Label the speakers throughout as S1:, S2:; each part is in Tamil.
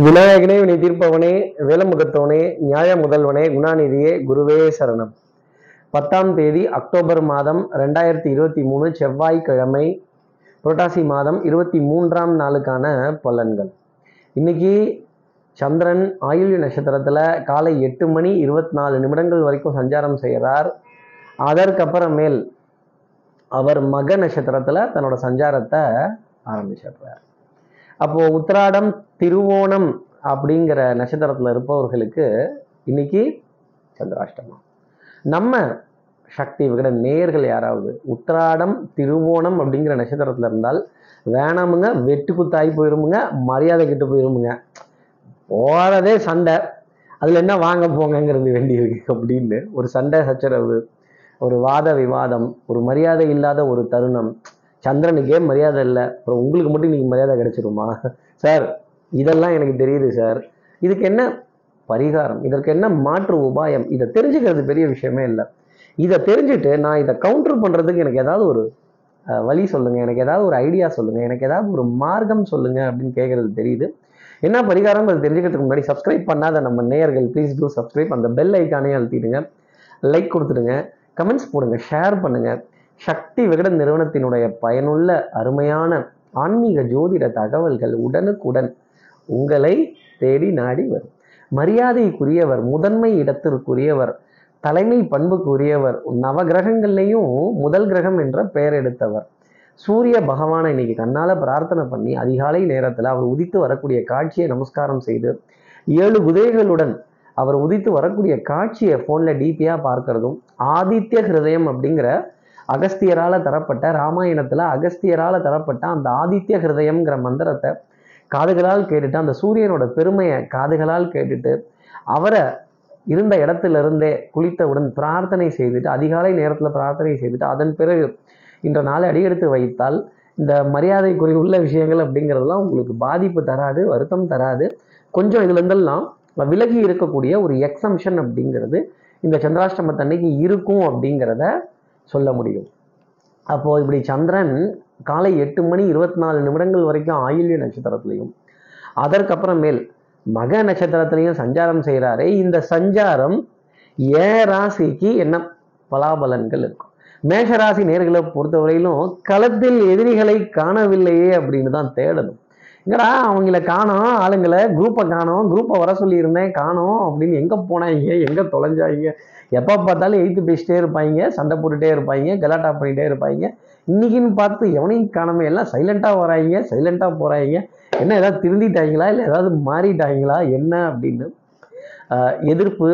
S1: விநாயகனே வினை தீர்ப்பவனே வேலமுகத்தவனே நியாய முதல்வனே குணாநிதியே குருவே சரணம். பத்தாம் தேதி அக்டோபர் மாதம் ரெண்டாயிரத்தி இருபத்தி மூணு செவ்வாய்க்கிழமை புரட்டாசி மாதம் இருபத்தி மூன்றாம் நாளுக்கான பலன்கள். இன்னைக்கு சந்திரன் ஆயுள்ய நட்சத்திரத்தில் காலை எட்டு மணி இருபத்தி நாலு நிமிடங்கள் வரைக்கும் சஞ்சாரம் செய்கிறார். அதற்கப்புறமேல் அவர் மக நட்சத்திரத்தில் தன்னோட சஞ்சாரத்தை ஆரம்பிச்சிடுறார். அப்போ உத்திராடம் திருவோணம் அப்படிங்கிற நட்சத்திரத்தில் இருப்பவர்களுக்கு இன்னைக்கு சந்திராஷ்டமம். நம்ம சக்தி விகட நேர்கள் யாராவது உத்திராடம் திருவோணம் அப்படிங்கிற நட்சத்திரத்தில் இருந்தால் வேணாமுங்க வெட்டு குத்தாகி போயிருமுங்க மரியாதை கிட்ட போயிருமுங்க. போகிறதே சண்டை. அதில் என்ன வாங்க போங்கங்கிறது வேண்டியிருக்கு அப்படின்னு ஒரு சண்டை சச்சரவு ஒரு வாத விவாதம் ஒரு மரியாதை இல்லாத ஒரு தருணம் சந்திரனுக்கே மரியாதை இல்லை. அப்புறம் உங்களுக்கு மட்டும் இன்னைக்கு மரியாதை கிடைச்சிருமா? சார் இதெல்லாம் எனக்கு தெரியுது சார். இதுக்கு என்ன பரிகாரம்? இதற்கு என்ன மாற்று உபாயம்? இதை தெரிஞ்சுக்கிறது பெரிய விஷயமே இல்லை. இதை தெரிஞ்சுட்டு நான் இதை கவுண்டர் பண்ணுறதுக்கு எனக்கு ஏதாவது ஒரு வழி சொல்லுங்கள் எனக்கு ஏதாவது ஒரு ஐடியா சொல்லுங்கள் எனக்கு ஏதாவது ஒரு மார்க்கம் சொல்லுங்கள் அப்படின்னு கேட்குறது தெரியுது. என்ன பரிகாரம்? அது தெரிஞ்சுக்கிறதுக்கு முன்னாடி சப்ஸ்கிரைப் பண்ணாத நம்ம நேயர்கள் ப்ளீஸ் டூ சப்ஸ்கிரைப் அந்த பெல் ஐக்கானே அழுத்திடுங்க. லைக் கொடுத்துடுங்க. கமெண்ட்ஸ் போடுங்க. ஷேர் பண்ணுங்கள் சக்தி விகடன் நிறுவனத்தினுடைய பயனுள்ள அருமையான ஆன்மீக ஜோதிட தகவல்கள் உடனுக்குடன் உங்களை தேடி நாடி வரும். மரியாதைக்குரியவர் முதன்மை இடத்திற்குரியவர் தலைமை பண்புக்குரியவர் நவகிரகங்கள்லையும் முதல் கிரகம் என்ற பெயர் எடுத்தவர். சூரிய பகவானை இன்னைக்கு கண்ணால் பிரார்த்தனை பண்ணி அதிகாலை நேரத்தில் அவர் உதித்து வரக்கூடிய காட்சியை நமஸ்காரம் செய்து ஏழு குதிரைகளுடன் அவர் உதித்து வரக்கூடிய காட்சியை ஃபோனில் டிபியாக பார்க்கறதும் ஆதித்ய ஹிருதயம் அப்படிங்கிற அகஸ்தியரால் தரப்பட்ட ராமாயணத்தில் அகஸ்தியரால் தரப்பட்ட அந்த ஆதித்ய ஹிருதயம்ங்கிற மந்திரத்தை காதுகளால் கேட்டுட்டு அந்த சூரியனோட பெருமையை காதுகளால் கேட்டுட்டு அவரை இருந்த இடத்துல இருந்தே குளித்தவுடன் பிரார்த்தனை செய்துட்டு அதிகாலை நேரத்தில் பிரார்த்தனை செய்துட்டு அதன் பிறகு இன்ற நாளை அடியெடுத்து வைத்தால் இந்த மரியாதைக்குரிய உள்ள விஷயங்கள் அப்படிங்கிறதெல்லாம் உங்களுக்கு பாதிப்பு தராது வருத்தம் தராது. கொஞ்சம் இதுலேருந்தெல்லாம் விலகி இருக்கக்கூடிய ஒரு எக்ஸம்ஷன் அப்படிங்கிறது இந்த சந்திராஷ்டமத்தன்னைக்கு இருக்கும் அப்படிங்கிறத சொல்ல முடியும். அப்போ இப்படி சந்திரன் காலை எட்டு மணி இருபத்தி நாலு நிமிடங்கள் வரைக்கும் ஆயுள்ய நட்சத்திரத்திலையும் அதற்கப்புறமேல் மக நட்சத்திரத்திலையும் சஞ்சாரம் செய்கிறாரே இந்த சஞ்சாரம் ஏ ராசிக்கு என்ன பலாபலன்கள் இருக்கும்? மேஷராசி நேர்களை பொறுத்தவரையிலும் களத்தில் எதிரிகளை காணவில்லையே அப்படின்னு தான் தேடணும். இங்கடா அவங்கள காணோம் ஆளுங்களை குரூப்பை காணோம் குரூப்பை வர சொல்லியிருந்தேன் காணோம் அப்படின்னு எங்கே போனாங்க எங்கே தொலைஞ்சாங்க எப்போ பார்த்தாலும் எய்த்து பேசிட்டே இருப்பாங்க சண்டை போட்டுட்டே இருப்பாங்க கலாட்டா பண்ணிகிட்டே இருப்பாங்க. இன்னைக்குன்னு பார்த்து எவனையும் காணாம எல்லாம் சைலண்ட்டாக வராங்க சைலண்ட்டாக போகிறாங்க என்ன ஏதாவது திருந்திட்டாங்களா இல்லை ஏதாவது மாறிட்டாங்களா என்ன அப்படின்னு எதிர்ப்பு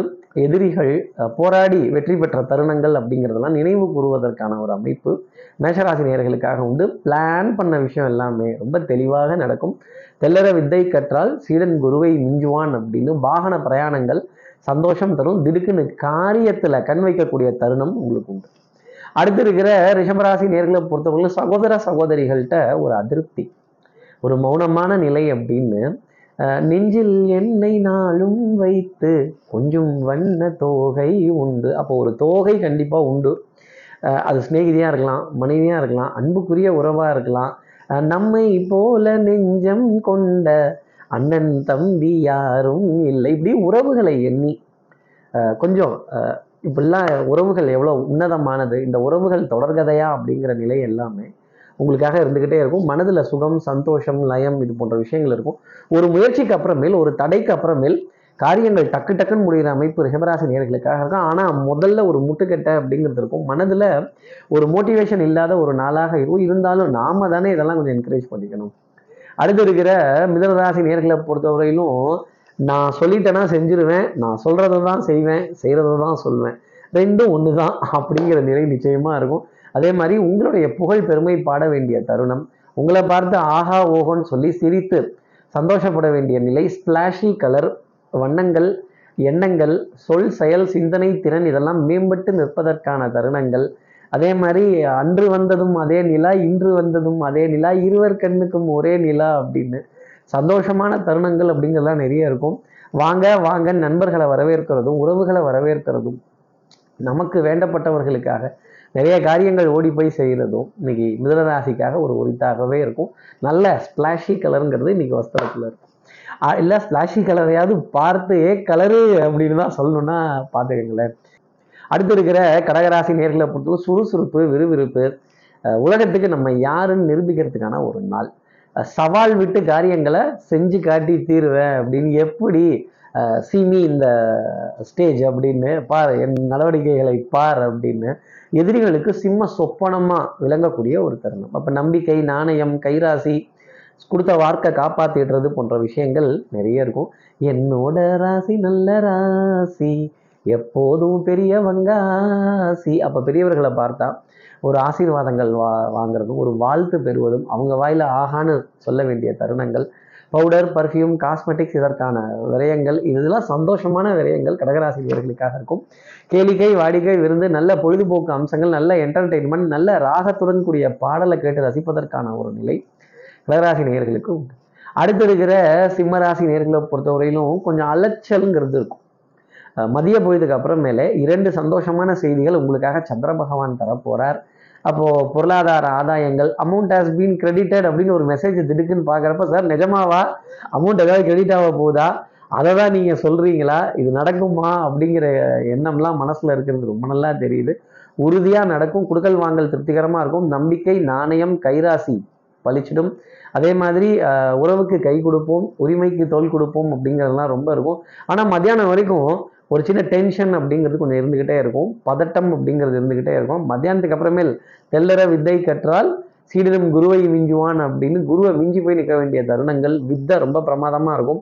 S1: எதிரிகள் போராடி வெற்றி பெற்ற தருணங்கள் அப்படிங்கிறதெல்லாம் நினைவு கூறுவதற்கான ஒரு அமைப்பு மேஷராசி நேர்களுக்காக உண்டு. பிளான் பண்ண விஷயம் எல்லாமே ரொம்ப தெளிவாக நடக்கும். தெல்லற வித்தை கற்றால் சீடன் குருவை மிஞ்சுவான் அப்படின்னு வாகன பிரயாணங்கள் சந்தோஷம் தரும். திடுக்குன்னு காரியத்தில் கண் வைக்கக்கூடிய தருணம் உங்களுக்கு உண்டு. அடுத்து இருக்கிற ரிஷபராசி நேர்களை பொறுத்தவரைக்கும் சகோதர சகோதரிகள்கிட்ட ஒரு அதிருப்தி ஒரு மௌனமான நிலை அப்படின்னு நெஞ்சில் என்னை நாளும் வைத்து கொஞ்சம் வண்ண தோகை உண்டு. அப்போ ஒரு தோகை கண்டிப்பாக உண்டு. அது சிநேகிதியாக இருக்கலாம் மனைவியாக இருக்கலாம் அன்புக்குரிய உறவாக இருக்கலாம். நம்மை போல நெஞ்சம் கொண்ட அண்ணன் தம்பி யாரும் இல்லை. இப்படி உறவுகளை எண்ணி கொஞ்சம் இப்படிலாம் உறவுகள் எவ்வளோ உன்னதமானது இந்த உறவுகள் தொடர்கதையா அப்படிங்கிற நிலை எல்லாமே உங்களுக்காக இருந்துக்கிட்டே இருக்கும். மனதில் சுகம் சந்தோஷம் லயம் இது போன்ற விஷயங்கள் இருக்கும். ஒரு முயற்சிக்கு அப்புறமேல் ஒரு தடைக்கு அப்புறமேல் காரியங்கள் டக்கு டக்குன்னு முடிகிற அமைப்பு ரிஷபராசி நேர்களுக்காக இருக்கும். ஆனால் முதல்ல ஒரு முட்டுக்கட்டை அப்படிங்கிறது இருக்கும். மனதில் ஒரு மோட்டிவேஷன் இல்லாத ஒரு நாளாக இருக்கும். இருந்தாலும் நாம தானே இதெல்லாம் கொஞ்சம் என்கரேஜ் பண்ணிக்கணும். அடுத்து இருக்கிற மிதனராசி நேர்களை பொறுத்தவரையிலும் நான் சொல்லிட்டேன்னா செஞ்சிருவேன். நான் சொல்கிறத தான் செய்வேன். செய்கிறத தான் சொல்வேன். ரெண்டும் ஒன்று தான் அப்படிங்கிற நிலை நிச்சயமாக இருக்கும். அதே மாதிரி உங்களுடைய புகழ் பெருமை பாட வேண்டிய தருணம் உங்களை பார்த்து ஆஹா ஓஹோன்னு சொல்லி சிரித்து சந்தோஷப்பட வேண்டிய நிலை ஸ்பிளாஷி கலர் வண்ணங்கள் எண்ணங்கள் சொல் செயல் சிந்தனை திறன் இதெல்லாம் மேம்பட்டு நிற்பதற்கான தருணங்கள். அதே மாதிரி அன்று வந்ததும் அதே நிலா இன்று வந்ததும் அதே நிலா இருவர் கண்ணுக்கும் ஒரே நிலா அப்படின்னு சந்தோஷமான தருணங்கள் அப்படிங்கிறதுலாம் நிறைய இருக்கும். வாங்க வாங்க நண்பர்களை வரவேற்கிறதும் உறவுகளை வரவேற்கிறதும் நமக்கு வேண்டப்பட்டவர்களுக்காக நிறைய காரியங்கள் ஓடி போய் செய்கிறதும் இன்னைக்கு மிதனராசிக்காக ஒரு உரித்தாகவே இருக்கும். நல்ல ஸ்பிளாஷி கலருங்கிறது இன்னைக்கு வஸ்திரத்தில் இருக்கும். இல்லை ஸ்லாஷி கலரையாவது பார்த்து ஏ கலரு அப்படின்னு தான் சொல்லணும்னா பார்த்துக்கங்களேன். அடுத்து இருக்கிற கடகராசி நேர்களை பொறுத்தவரை சுறுசுறுப்பு விறுவிறுப்பு உலகத்துக்கு நம்ம யாருன்னு நிரூபிக்கிறதுக்கான ஒரு நாள். சவால் விட்டு காரியங்களை செஞ்சு காட்டி தீருவேன் அப்படின்னு எப்படி சீமி இந்த ஸ்டேஜ் அப்படின்னு பார் என் நடவடிக்கைகளை பார் அப்படின்னு எதிரிகளுக்கு சிம்ம சொப்பனமாக விளங்கக்கூடிய ஒரு தருணம். அப்போ நம்பிக்கை நாணயம் கைராசி கொடுத்த வார்த்தை காப்பாற்றிடுறது போன்ற விஷயங்கள் நிறைய இருக்கும். என்னோட ராசி நல்ல ராசி எப்போதும் பெரியவங்க ஆசி அப்போ பெரியவர்களை பார்த்தா ஒரு ஆசீர்வாதங்கள் வா வாங்குறதும் ஒரு வாழ்த்து பெறுவதும் அவங்க வாயில ஆகான்னு சொல்ல வேண்டிய தருணங்கள் பவுடர் பர்ஃப்யூம் காஸ்மெட்டிக்ஸ் இதற்கான விரயங்கள். இதெல்லாம் சந்தோஷமான விரயங்கள் கடகராசினியர்களுக்காக இருக்கும். கேளிக்கை வாடிக்கை விருந்து நல்ல பொழுதுபோக்கு அம்சங்கள் நல்ல என்டர்டெயின்மெண்ட் நல்ல ராகத்துடன் கூடிய பாடலை கேட்டு ரசிப்பதற்கான ஒரு நிலை கடகராசி நேர்களுக்கு உண்டு. அடுத்து இருக்கிற சிம்மராசி நேர்களை பொறுத்தவரையிலும் கொஞ்சம் அலைச்சலுங்கிறது இருக்கும். மதிய பொழுதுக்கு அப்புறமேலே இரண்டு சந்தோஷமான செய்திகள் உங்களுக்காக சந்திர பகவான் தரப்போறார். அப்போது பொருளாதார ஆதாயங்கள் அமௌண்ட் ஹாஸ் பீன் கிரெடிட்டட் அப்படின்னு ஒரு மெசேஜ் திடுக்குன்னு பார்க்குறப்ப சார் நிஜமாவா? அமௌண்ட் ஏதாவது கிரெடிட் ஆக போகுதா? அதை தான் நீங்கள் சொல்கிறீங்களா இது நடக்குமா? அப்படிங்கிற எண்ணம்லாம் மனசில் இருக்கிறது. ரொம்ப நல்லா தெரியுது. உறுதியாக நடக்கும் குடுக்கல் வாங்கல் திருப்திகரமாக இருக்கும். நம்பிக்கை நாணயம் கைராசி பளிச்சிடும் அதே மாதிரி உறவுக்கு கை கொடுப்போம் உரிமைக்கு தோல் கொடுப்போம் அப்படிங்கிறதுலாம் ரொம்ப இருக்கும். ஆனால் மத்தியானம் வரைக்கும் ஒரு சின்ன டென்ஷன் அப்படிங்கிறது கொஞ்சம் இருந்துக்கிட்டே இருக்கும். பதட்டம் அப்படிங்கிறது இருந்துக்கிட்டே இருக்கும். மத்தியானத்துக்கு அப்புறமேல் தெல்லற வித்தை கற்றால் சீடரும் குருவை மிஞ்சுவான் அப்படின்னு குருவை விஞ்சி போய் நிற்க வேண்டிய தருணங்கள் வித்தை ரொம்ப பிரமாதமாக இருக்கும்.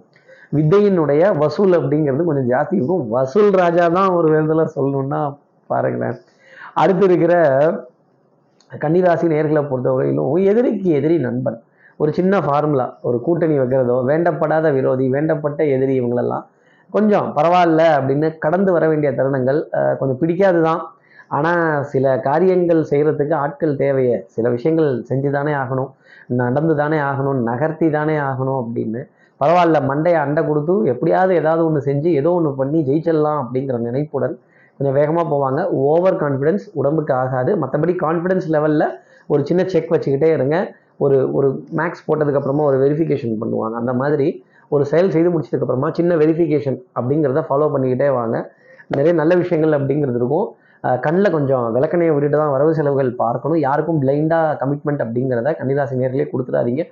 S1: வித்தையினுடைய வசூல் அப்படிங்கிறது கொஞ்சம் ஜாஸ்தி இருக்கும். வசூல் ராஜா தான் ஒரு விதத்தில் சொல்லணும்னா பாருங்களேன். அடுத்து இருக்கிற கன்னிராசி நேர்களை பொறுத்தவரையிலும் எதிரிக்கு எதிரி நண்பன். ஒரு சின்ன ஃபார்முலா ஒரு கூட்டணி வைக்கிறதோ வேண்டப்படாத விரோதி வேண்டப்பட்ட எதிரி இவங்களெல்லாம் கொஞ்சம் பரவாயில்ல அப்படின்னு கடந்து வர வேண்டிய தருணங்கள் கொஞ்சம் பிடிக்காது தான் ஆனால் சில காரியங்கள் செய்கிறதுக்கு ஆட்கள் தேவையை. சில விஷயங்கள் செஞ்சு தானே ஆகணும் நடந்து தானே ஆகணும் நகர்த்தி தானே ஆகணும் அப்படின்னு. பரவாயில்ல மண்டையை அண்டை கொடுத்து எப்படியாவது ஏதாவது ஒன்று செஞ்சு ஏதோ ஒன்று பண்ணி ஜெயிச்சிடலாம் அப்படிங்கிற நினைப்புடன் கொஞ்சம் வேகமாக போவாங்க. ஓவர் கான்ஃபிடென்ஸ் உடம்புக்கு ஆகாது. மற்றபடி கான்ஃபிடென்ஸ் லெவலில் ஒரு சின்ன செக் வச்சுக்கிட்டே இருங்க. ஒரு ஒரு மேக்ஸ் போட்டதுக்கப்புறமா ஒரு வெரிஃபிகேஷன் பண்ணுவாங்க. அந்த மாதிரி ஒரு செயல் செய்து முடிச்சதுக்கப்புறமா சின்ன வெரிஃபிகேஷன் அப்படிங்கிறத ஃபாலோ பண்ணிக்கிட்டே வாங்க. நிறைய நல்ல விஷயங்கள் அப்படிங்கிறது இருக்கும். கண்ணில் கொஞ்சம் விளக்கணையை விட்டுட்டு தான் வரவு செலவுகள் பார்க்கணும். யாருக்கும் பிளைண்டாக கமிட்மெண்ட் அப்படிங்கிறத கன்னிராசி நேர்களே கொடுத்துடாதீங்க.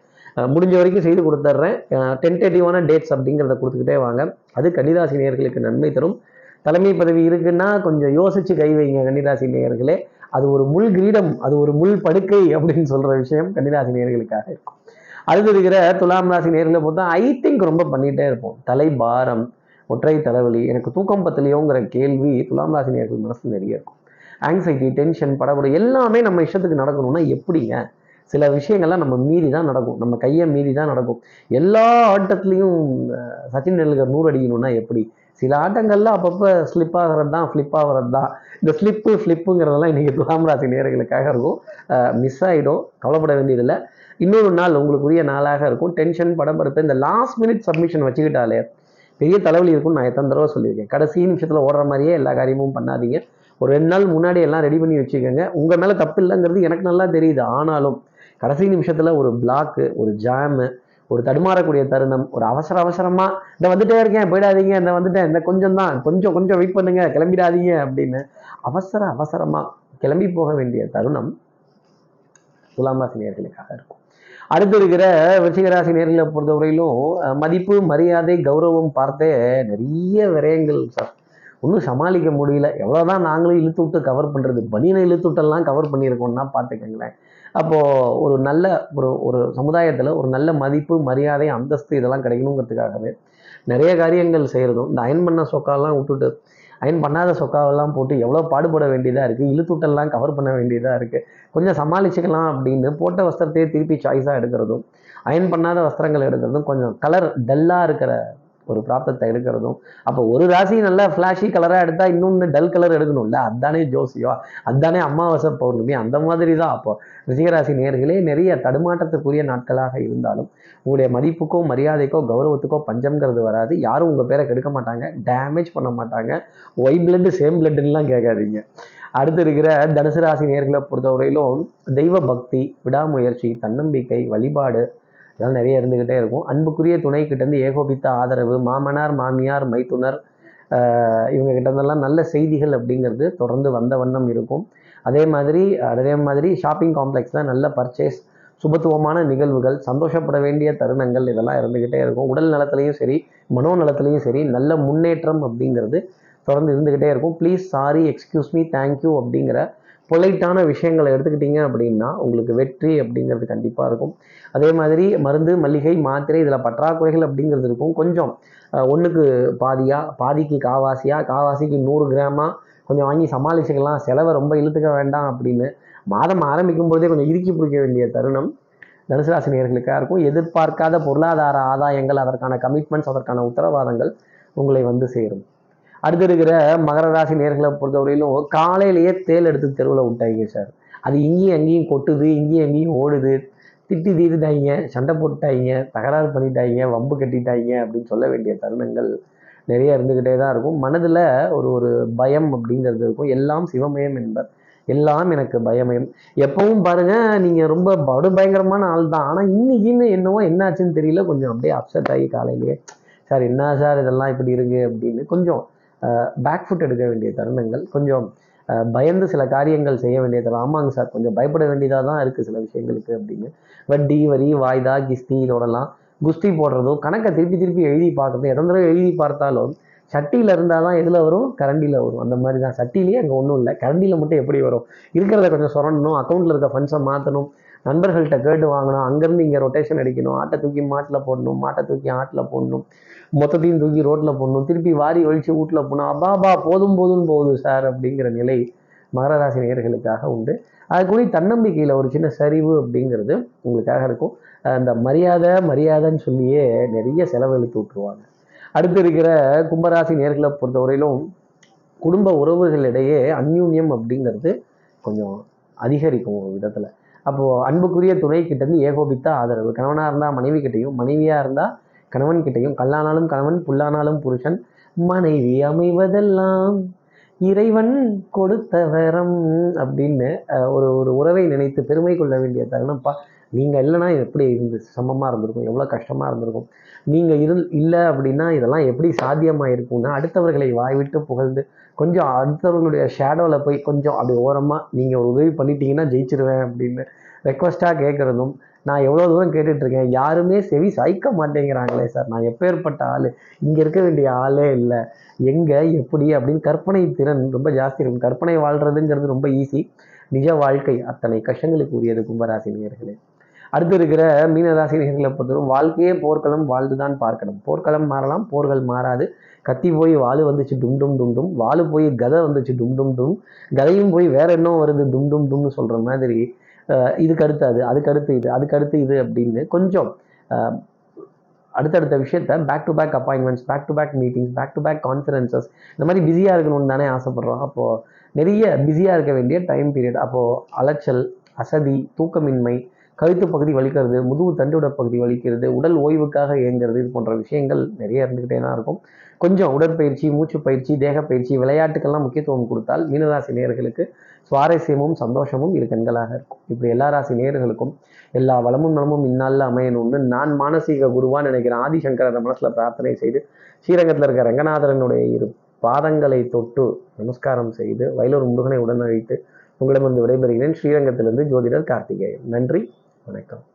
S1: முடிஞ்ச வரைக்கும் செய்து கொடுத்துட்றேன். டென்டேட்டிவான டேட்ஸ் அப்படிங்கிறத கொடுத்துக்கிட்டே வாங்க. அது கன்னிராசி நேர்களுக்கு நன்மை தரும். தலைமை பதவி இருக்குன்னா கொஞ்சம் யோசித்து கை வைங்க கன்னிராசி நேயர்களே அது ஒரு முள் கிரீடம் அது ஒரு முள் படுக்கை அப்படின்னு சொல்கிற விஷயம் கன்னிராசி நேர்களுக்காக இருக்கும். அடுத்து இருக்கிற துலாம் ராசி நேர்களை பார்த்தா ஐ திங்க் ரொம்ப பண்ணிகிட்டே இருப்போம். தலை பாரம் ஒற்றை தலைவலி எனக்கு தூக்கம் பத்தலையோங்கிற கேள்வி துலாம் ராசி நேர்கள் மனசு நிறைய இருக்கும். ஆங்ஸைட்டி டென்ஷன் படபட எல்லாமே நம்ம இஷ்டத்துக்கு நடக்கணும்னா எப்படிங்க? சில விஷயங்கள்லாம் நம்ம மீறி தான் நடக்கும். நம்ம கையை மீறி தான் நடக்கும். எல்லா ஆட்டத்துலேயும் சச்சின் டெண்டுல்கர் நூறு அடிக்கணும்னா எப்படி? சில ஆட்டங்கள்ல அப்பப்போ ஸ்லிப் ஆகிறது தான் ஃப்ளிப் ஆகிறது தான். இந்த ஸ்லிப்பு ஃப்ளிப்புங்கிறதெல்லாம் இன்னைக்கு துலாம் ராசி நேர்களுக்காக இருக்கும். மிஸ் ஆகிடும் கவலைப்பட வேண்டியதில்லை. இன்னொரு நாள் உங்களுக்குரிய நாளாக இருக்கும். டென்ஷன் படபடப்பு இந்த லாஸ்ட் மினிட் சப்மிஷன் வச்சுக்கிட்டாலே பெரிய தலைவலி இருக்கும்னு நான் எத்தனை தடவை சொல்லியிருக்கேன். கடைசி நிமிஷத்தில் ஓடுற மாதிரியே எல்லா காரியமும் பண்ணாதீங்க. ஒரு ரெண்டு நாள் முன்னாடி எல்லாம் ரெடி பண்ணி வச்சுக்கோங்க. உங்கள் மேலே தப்பு இல்லைங்கிறது எனக்கு நல்லா தெரியுது. ஆனாலும் கடைசி நிமிஷத்தில் ஒரு பிளாக்கு ஒரு ஜாமு ஒரு தடுமாறக்கூடிய தருணம் ஒரு அவசர அவசரமாக இந்த வந்துட்டே இருக்கேன் போயிடாதீங்க இந்த வந்துட்டேன் இந்த கொஞ்சம் தான் கொஞ்சம் கொஞ்சம் வெயிட் பண்ணுங்க கிளம்பிடாதீங்க அப்படின்னு அவசர அவசரமாக கிளம்பி போக வேண்டிய தருணம் துலாம் ராசி நேர்களுக்காக இருக்கும். அடுத்து இருக்கிற விருச்சிகராசி நேர்களை பொறுத்தவரையிலும் மதிப்பு மரியாதை கௌரவம் பார்த்தே நிறைய விரயங்கள் சார். ஒன்றும் சமாளிக்க முடியல. எவ்வளோதான் நாங்களும் இழுத்து விட்டு கவர் பண்ணுறது பனியனை இழுத்து விட்டெல்லாம் கவர் பண்ணியிருக்கோம்னா பார்த்துக்கங்களேன். அப்போது ஒரு நல்ல ஒரு ஒரு சமுதாயத்தில் ஒரு நல்ல மதிப்பு மரியாதை அந்தஸ்து இதெல்லாம் கிடைக்கணுங்கிறதுக்காகவே நிறைய காரியங்கள் செய்கிறதும் இந்த அயன் பண்ண சொக்காலாம் விட்டுட்டு அயன் பண்ணாத சொக்காவெல்லாம் போட்டு எவ்வளோ பாடுபட வேண்டியதாக இருக்குது இழுத்துட்டெல்லாம் கவர் பண்ண வேண்டியதாக இருக்குது கொஞ்சம் சமாளிச்சுக்கலாம் அப்படின்னு போட்ட வஸ்திரத்தையே திருப்பி சாய்ஸாக எடுக்கிறதும் அயன் பண்ணாத வஸ்திரங்கள் எடுக்கிறதும் கொஞ்சம் கலர் டல்லாக இருக்கிற ஒரு பிராப்தத்தை எடுக்கிறதும். அப்போ ஒரு ராசி நல்லா ஃப்ளாஷி கலராக எடுத்தால் இன்னொன்று டல் கலர் எடுக்கணும்ல? அதானே ஜோசியோ? அதானே அமாவாசை பௌர்ணமி? அந்த மாதிரி தான் அப்போ. ரிஷிகராசி நேர்களே நிறைய தடுமாற்றத்துக்குரிய நாட்களாக இருந்தாலும் உங்களுடைய மதிப்புக்கோ மரியாதைக்கோ கௌரவத்துக்கோ பஞ்சம்ங்கிறது வராது. யாரும் உங்கள் பேரை கெடுக்க மாட்டாங்க. டேமேஜ் பண்ண மாட்டாங்க. ஒய் பிளட்டு சேம் பிளட்டுன்னெலாம் கேட்காதீங்க. அடுத்து இருக்கிற தனுசு ராசி நேர்களை பொறுத்தவரையிலும் தெய்வ பக்தி விடாமுயற்சி தன்னம்பிக்கை வழிபாடு இதெல்லாம் நிறைய இருந்துக்கிட்டே இருக்கும். அன்புக்குரிய துணை கிட்டேருந்து ஏகோபித்த ஆதரவு மாமனார் மாமியார் மைத்துனர் இவங்க கிட்டேருந்தெல்லாம் நல்ல செய்திகள் அப்படிங்கிறது தொடர்ந்து வந்த வண்ணம் இருக்கும். அதே மாதிரி அதே மாதிரி ஷாப்பிங் காம்ப்ளெக்ஸில் நல்ல பர்ச்சேஸ் சுபத்துவமான நிகழ்வுகள் சந்தோஷப்பட வேண்டிய தருணங்கள் இதெல்லாம் இருந்துக்கிட்டே இருக்கும். உடல் நலத்துலையும் சரி மனோ நலத்துலையும் சரி நல்ல முன்னேற்றம் அப்படிங்கிறது தொடர்ந்து இருந்துக்கிட்டே இருக்கும். Please sorry excuse me thank you அப்படிங்கிற பொலைட்டான விஷயங்களை எடுத்துக்கிட்டீங்க அப்படின்னா உங்களுக்கு வெற்றி அப்படிங்கிறது கண்டிப்பாக இருக்கும். அதே மாதிரி மருந்து மல்லிகை மாத்திரை இதில் பற்றாக்குறைகள் அப்படிங்கிறது இருக்கும். கொஞ்சம் ஒன்றுக்கு பாதியாக பாதிக்கு காவாசியாக காவாசிக்கு நூறு கிராமாக கொஞ்சம் வாங்கி சமாளிச்சுக்கலாம். செலவை ரொம்ப இழுத்துக்க வேண்டாம் அப்படின்னு மாதம் ஆரம்பிக்கும் போதே கொஞ்சம் இறுக்கி பிடிக்க வேண்டிய தருணம். தனுசு நேர்களுக்காக இருக்கும். எதிர்பார்க்காத பொருளாதார ஆதாயங்கள் அதற்கான கமிட்மெண்ட்ஸ் அதற்கான உத்தரவாதங்கள் உங்களை வந்து சேரும். அடுத்து இருக்கிற மகர ராசி நேர்களை பொறுத்தவரையிலும் காலையிலேயே தேல் எடுத்து தெருவில் விட்டாங்க சார். அது இங்கேயும் அங்கேயும் கொட்டுது இங்கேயும் அங்கேயும் ஓடுது. திட்டி தீர்த்தாங்க சண்டை போட்டுட்டாங்க தகராறு பண்ணிட்டாங்க வம்பு கட்டிட்டாங்க அப்படின்னு சொல்ல வேண்டிய தருணங்கள் நிறைய இருந்துக்கிட்டே தான் இருக்கும். மனதில் ஒரு ஒரு பயம் அப்படிங்கிறது இருக்கும். எல்லாம் சிவமயம் என்பர். எல்லாம் எனக்கு பயமயம். எப்பவும் பாருங்கள் நீங்கள் ரொம்ப படு பயங்கரமான ஆள் தான். ஆனால் இன்னைக்குன்னு என்னவோ என்னாச்சுன்னு தெரியல. கொஞ்சம் அப்படியே அப்செட் ஆகி காலையிலேயே சார் என்ன சார் இதெல்லாம் இப்படி இருக்குது அப்படின்னு கொஞ்சம் பேக் ஃபுட் எடுக்க வேண்டிய தருணங்கள் கொஞ்சம் பயந்து சில காரியங்கள் செய்ய வேண்டிய தருணம். ஆமாங்க சார் கொஞ்சம் பயப்பட வேண்டியதாக தான் இருக்குது சில விஷயங்களுக்கு அப்படின்னு. வட்டி வரி வாய்தா கிஸ்தி இதோடலாம். குஸ்தி போடுறதோ கணக்கை திருப்பி திருப்பி எழுதி பார்க்குறது எத்தனை தடவை எழுதி பார்த்தாலும் சட்டியில் இருந்தால் தான் எதில் வரும்? கரண்டியில் வரும். அந்த மாதிரி தான். சட்டிலேயே அங்கே ஒன்றும் இல்லை. கரண்டியில் மட்டும் எப்படி வரும்? இருக்கிறத கொஞ்சம் சுரண்டணும். அக்கௌண்ட்டில் இருக்க ஃபண்ட்ஸை மாற்றணும் நண்பர்கள்ட்ட கேட்டு வாங்கணும். அங்கேருந்து இங்கே ரொட்டேஷன் அடிக்கணும். ஆட்டை தூக்கி மாட்டில் போடணும். மாட்டை தூக்கி ஆட்டில் போடணும். மொத்தத்தையும் தூக்கி ரோட்டில் போடணும். திருப்பி வாரி ஒழிச்சு வீட்டில் போகணும் அபாபா போதும் போதும் போகுது சார் அப்படிங்கிற நிலை மகராசி நேர்களுக்காக உண்டு. அது கூட தன்னம்பிக்கையில் ஒரு சின்ன சரிவு அப்படிங்கிறது உங்களுக்காக இருக்கும். அந்த மரியாதை மரியாதைன்னு சொல்லியே நிறைய செலவழித்து விட்டுருவாங்க. அடுத்து இருக்கிற கும்பராசி நேர்களை பொறுத்தவரையிலும் குடும்ப உறவுகளிடையே அந்யூன்யம் அப்படிங்கிறது கொஞ்சம் அதிகரிக்கும் ஒரு விதத்தில். அப்போது அன்புக்குரிய துணை கிட்டேருந்து ஏகோபித்த ஆதரவு. கணவனாக இருந்தால் மனைவி கிட்டையும் மனைவியாக இருந்தால் கணவன் கிட்டையும் கல்லானாலும் கணவன் புல்லானாலும் புருஷன் மனைவி அமைவதெல்லாம் இறைவன் கொடுத்த வரம் அப்படின்னு ஒரு ஒரு உறவை நினைத்து பெருமை கொள்ள வேண்டிய தருணம். பா நீங்கள் இல்லைன்னா எப்படி இருந்து சமமாக இருந்திருக்கும்? எவ்வளோ கஷ்டமாக இருந்திருக்கும்? நீங்கள் இரு இல்லை அப்படின்னா இதெல்லாம் எப்படி சாத்தியமாக இருக்கும்னா அடுத்தவர்களை வாய்விட்டு புகழ்ந்து கொஞ்சம் அடுத்தவர்களுடைய ஷேடோவில் போய் கொஞ்சம் அப்படி ஓரமாக நீங்கள் ஒரு உதவி பண்ணிட்டீங்கன்னா ஜெயிச்சிருவேன் அப்படின்னு ரெக்வஸ்ட்டாக கேட்குறதும் நான் எவ்வளோ தூரம் கேட்டுட்ருக்கேன் யாருமே செவி சாய்க்க மாட்டேங்கிறாங்களே சார் நான் எப்பேற்பட்ட ஆள்? இங்கே இருக்க வேண்டிய ஆளே இல்லை. எங்கே எப்படி அப்படின்னு கற்பனை திறன் ரொம்ப ஜாஸ்தி இருக்கும். கற்பனை வாழ்கிறதுங்கிறது ரொம்ப ஈஸி நிஜ வாழ்க்கை அத்தனை கஷ்டங்களுக்கு உரியது கும்பராசி நேர்களே அடுத்து இருக்கிற மீனராசி நேர்களை பொறுத்தவரை வாழ்க்கையே போர்க்களம் வாழ்ந்துதான் பார்க்கணும். போர்க்களம் மாறலாம் போர்கள் மாறாது. கத்தி போய் வாழு வந்துச்சு டும் டும் டும் டும். வாழு போய் கதை வந்துச்சு டும் டும் டும். கதையும் போய் வேற என்ன வருது டும் டும் டும்னு சொல்ற மாதிரி இதுக்கு அடுத்து அது அதுக்கு அடுத்து இது அதுக்கு அடுத்து இது அப்படின்னு கொஞ்சம் அடுத்தடுத்த விஷயத்த back to back appointments back to back meetings back to back conferences இந்த மாதிரி பிஸியாக இருக்கணும்னு தானே ஆசைப்பட்றோம். அப்போது நிறைய பிஸியாக இருக்க வேண்டிய டைம் பீரியட் அப்போது அலைச்சல் அசதி தூக்கமின்மை கழுத்து பகுதி வலிக்கிறது முதுகு தண்டுவிட பகுதி வலிக்கிறது உடல் ஓய்வுக்காக இயங்குறது இது போன்ற விஷயங்கள் நிறைய இருந்துக்கிட்டே தான் இருக்கும். கொஞ்சம் உடற்பயிற்சி மூச்சு பயிற்சி தேக பயிற்சி விளையாட்டுக்கெல்லாம் முக்கியத்துவம் கொடுத்தால் மீனராசி நேர்களுக்கு சுவாரஸ்யமும் சந்தோஷமும் இரு கண்களாக இருக்கும். இப்படி எல்லா ராசி நேர்களுக்கும் எல்லா வளமும் நலமும் இந்நாளில் அமையணும்னு நான் மானசீக குருவான்னு நினைக்கிறேன். ஆதிசங்கரன் மனசுல பிரார்த்தனை செய்து ஸ்ரீரங்கத்தில் இருக்க ரங்கநாதரனுடைய இரு பாதங்களை தொட்டு நமஸ்காரம் செய்து வயலூர் முருகனை உடன் உங்களிடமிருந்து விடைபெறுகிறேன். ஸ்ரீரங்கத்திலிருந்து ஜோதிடர் கார்த்திகேயன். நன்றி. வணக்கம்.